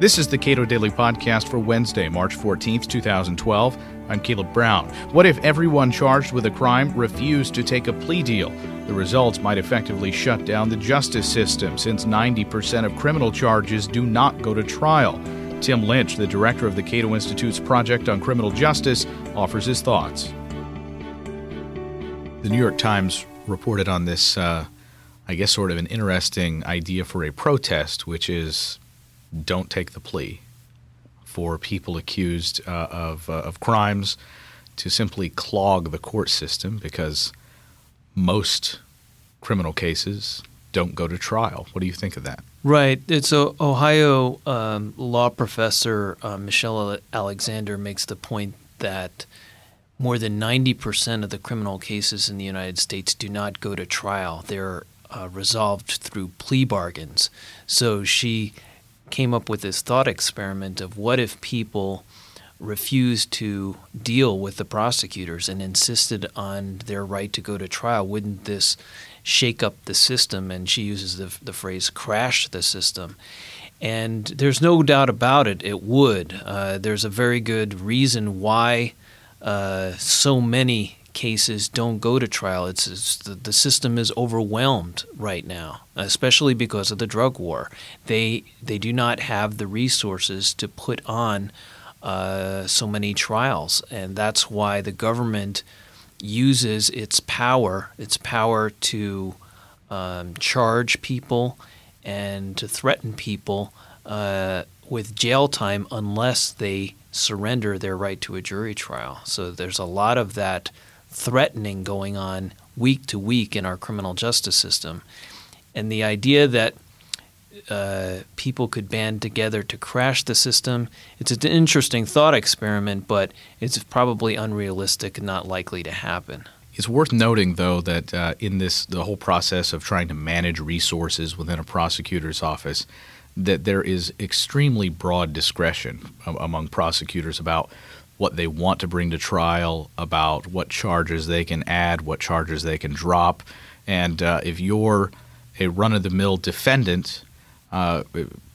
This is the Cato Daily Podcast for Wednesday, March 14th, 2012. I'm Caleb Brown. What if everyone charged with a crime refused to take a plea deal? The results might effectively shut down the justice system since 90% of criminal charges do not go to trial. Tim Lynch, the director of the Cato Institute's Project on Criminal Justice, offers his thoughts. The New York Times reported on this, uh, I guess, sort of an interesting idea for a protest, which is don't take the plea for people accused uh, of, uh, of crimes to simply clog the court system because most criminal cases don't go to trial. What do you think of that? Right. It's a Ohio um, law professor uh, Michelle Alexander makes the point that more than 90% of the criminal cases in the United States do not go to trial. They're uh, resolved through plea bargains. So she came up with this thought experiment of what if people refused to deal with the prosecutors and insisted on their right to go to trial? Wouldn't this shake up the system? And she uses the, the phrase crash the system. And there's no doubt about it, it would. Uh, there's a very good reason why uh, so many cases don't go to trial. It's, it's the, the, system is overwhelmed right now, especially because of the drug war. They they do not have the resources to put on uh, so many trials, and that's why the government uses its power, its power to um, charge people and to threaten people uh, with jail time unless they surrender their right to a jury trial. So there's a lot of that threatening going on week to week in our criminal justice system. And the idea that uh, people could band together to crash the system, it's an interesting thought experiment, but it's probably unrealistic and not likely to happen. It's worth noting, though, that uh, in this the whole process of trying to manage resources within a prosecutor's office, that there is extremely broad discretion among prosecutors about what they want to bring to trial, about what charges they can add, what charges they can drop. And uh, if you're a run of the mill defendant, uh,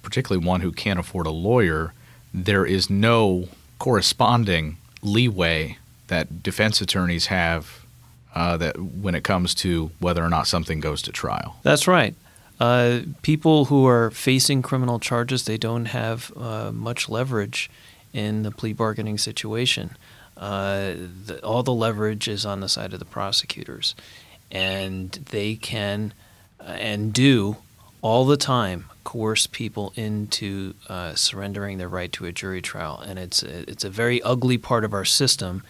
particularly one who can't afford a lawyer, there is no corresponding leeway that defense attorneys have uh, that when it comes to whether or not something goes to trial. That's right. Uh, people who are facing criminal charges, they don't have uh, much leverage in the plea bargaining situation. Uh, the, all the leverage is on the side of the prosecutors, and they can uh, and do all the time coerce people into uh, surrendering their right to a jury trial, and it's a, it's a very ugly part of our system.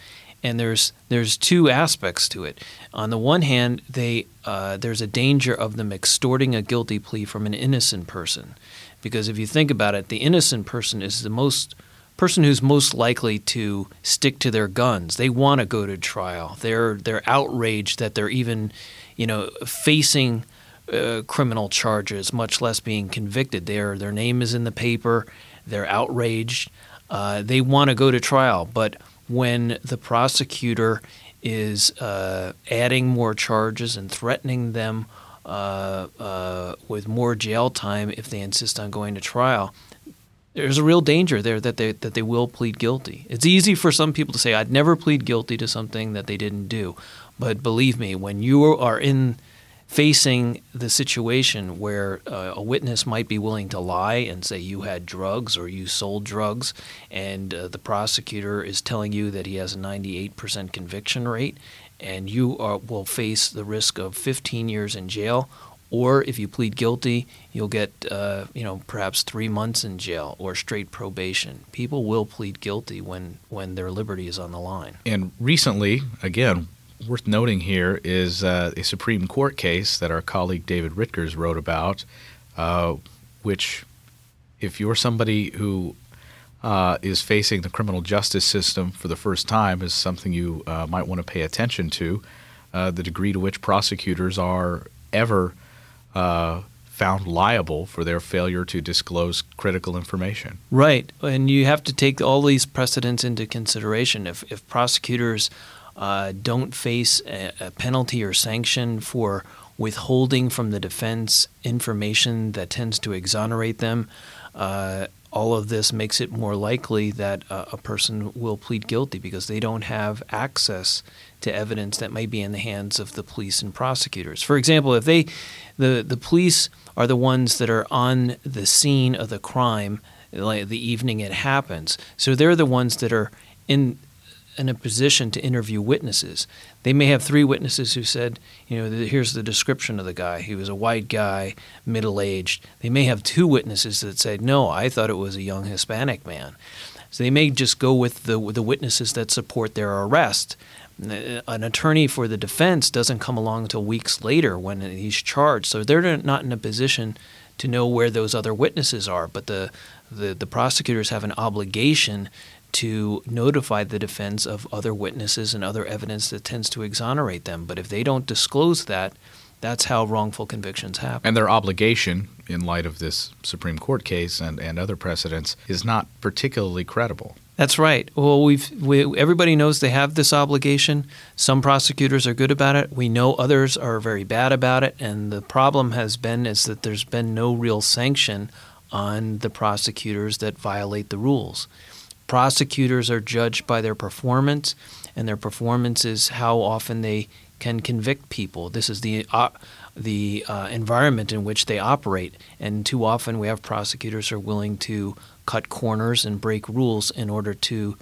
And there's there's two aspects to it. On the one hand, they uh, there's a danger of them extorting a guilty plea from an innocent person, because if you think about it, the innocent person is the most person who's most likely to stick to their guns. They want to go to trial. They're they're outraged that they're even, you know, facing uh, criminal charges, much less being convicted. Their their name is in the paper. They're outraged. Uh, they want to go to trial, but when the prosecutor is uh, adding more charges and threatening them uh, uh, with more jail time if they insist on going to trial, there's a real danger there that they that they will plead guilty. It's easy for some people to say I'd never plead guilty to something that they didn't do, but believe me, when you are in facing the situation where uh, a witness might be willing to lie and say you had drugs or you sold drugs, and uh, the prosecutor is telling you that he has a 98% conviction rate, and you are, will face the risk of 15 years in jail or if you plead guilty, you'll get uh, you know perhaps three months in jail or straight probation. People will plead guilty when when their liberty is on the line. And recently, again, worth noting here is uh, a Supreme Court case that our colleague David Rittgers wrote about, uh, which, if you're somebody who uh, is facing the criminal justice system for the first time, is something you uh, might want to pay attention to. Uh, the degree to which prosecutors are ever uh, found liable for their failure to disclose critical information. Right, and you have to take all these precedents into consideration. If, if prosecutors uh, don't face a, a, penalty or sanction for withholding from the defense information that tends to exonerate them, uh, all of this makes it more likely that uh, a person will plead guilty because they don't have access to evidence that may be in the hands of the police and prosecutors. For example, if they, the the police are the ones that are on the scene of the crime, like the evening it happens, so they're the ones that are in in a position to interview witnesses. They may have three witnesses who said, you know, here's the description of the guy. He was a white guy, middle aged. They may have two witnesses that said, no, I thought it was a young Hispanic man. So they may just go with the, the witnesses that support their arrest. Uh, an attorney for the defense doesn't come along until weeks later when he's charged. So they're not in a position to know where those other witnesses are. But the, the, the prosecutors have an obligation to notify the defense of other witnesses and other evidence that tends to exonerate them. But if they don't disclose that, that's how wrongful convictions happen. And their obligation, in light of this Supreme Court case and, and other precedents, is not particularly credible. That's right. Well, we've we, everybody knows they have this obligation. Some prosecutors are good about it. We know others are very bad about it. And the problem has been is that there's been no real sanction on the prosecutors that violate the rules. Prosecutors are judged by their performance, and their performance is how often they can convict people. This is the uh, the uh, environment in which they operate, and too often we have prosecutors who are willing to cut corners and break rules in order to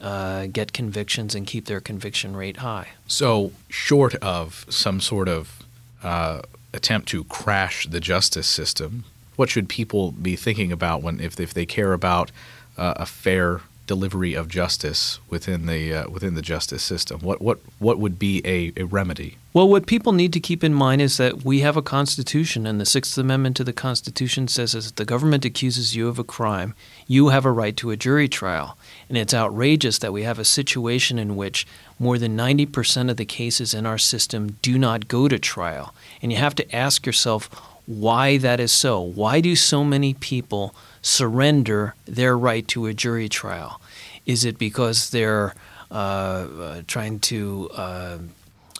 uh, get convictions and keep their conviction rate high. So, short of some sort of uh, attempt to crash the justice system, what should people be thinking about when if if they care about uh, a fair delivery of justice within the uh, within the justice system? What what what would be a, a remedy? Well, what people need to keep in mind is that we have a constitution, and the Sixth Amendment to the Constitution says that if the government accuses you of a crime, you have a right to a jury trial. And it's outrageous that we have a situation in which more than 90% of the cases in our system do not go to trial. And you have to ask yourself why that is so. Why do so many people surrender their right to a jury trial? Is it because they're uh, uh, trying to uh,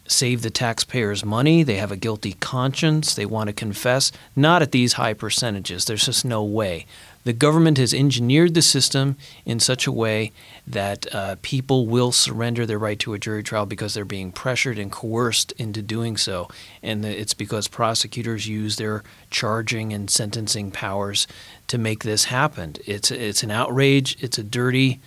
save the taxpayers money? They have a guilty conscience. They want to confess? Not at these high percentages. There's just no way. The government has engineered the system in such a way that uh, people will surrender their right to a jury trial because they're being pressured and coerced into doing so. And it's because prosecutors use their charging and sentencing powers to make this happen. It's, it's an outrage, it's a dirty,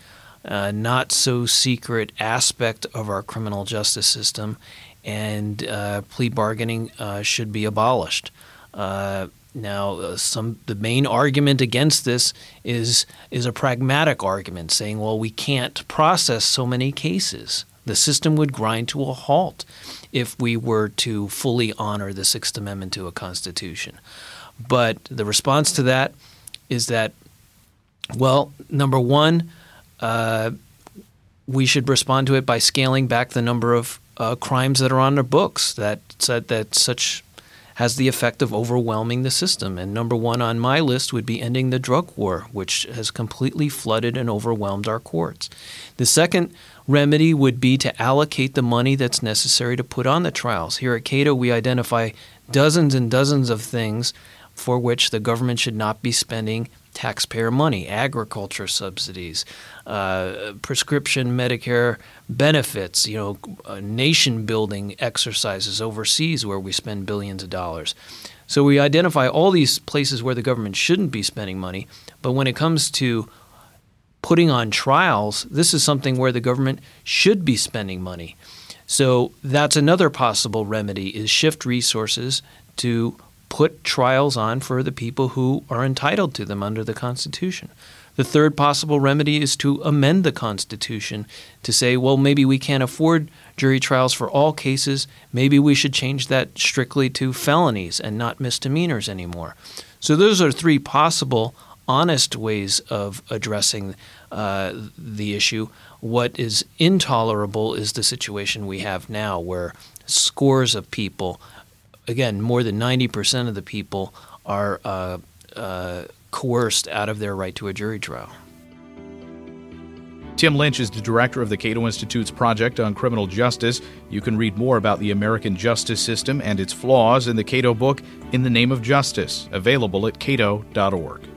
uh, not so secret aspect of our criminal justice system, and uh, plea bargaining uh, should be abolished. Uh, now, uh, some the main argument against this is is a pragmatic argument, saying, "Well, we can't process so many cases. The system would grind to a halt if we were to fully honor the Sixth Amendment to a Constitution." But the response to that is that, well, number one, uh, we should respond to it by scaling back the number of uh, crimes that are on the books that that such has the effect of overwhelming the system. And number one on my list would be ending the drug war, which has completely flooded and overwhelmed our courts. The second remedy would be to allocate the money that's necessary to put on the trials. Here at Cato, we identify dozens and dozens of things for which the government should not be spending taxpayer money, agriculture subsidies, uh, prescription Medicare benefits, you know, uh, nation building exercises overseas where we spend billions of dollars. So we identify all these places where the government shouldn't be spending money, but when it comes to putting on trials, this is something where the government should be spending money. So that's another possible remedy is shift resources to put trials on for the people who are entitled to them under the Constitution. The third possible remedy is to amend the Constitution to say, well, maybe we can't afford jury trials for all cases. Maybe we should change that strictly to felonies and not misdemeanors anymore. So, those are three possible, honest ways of addressing uh, the issue. What is intolerable is the situation we have now, where scores of people again, more than 90% of the people are uh, uh, coerced out of their right to a jury trial. Tim Lynch is the director of the Cato Institute's Project on Criminal Justice. You can read more about the American justice system and its flaws in the Cato book, In the Name of Justice, available at cato.org.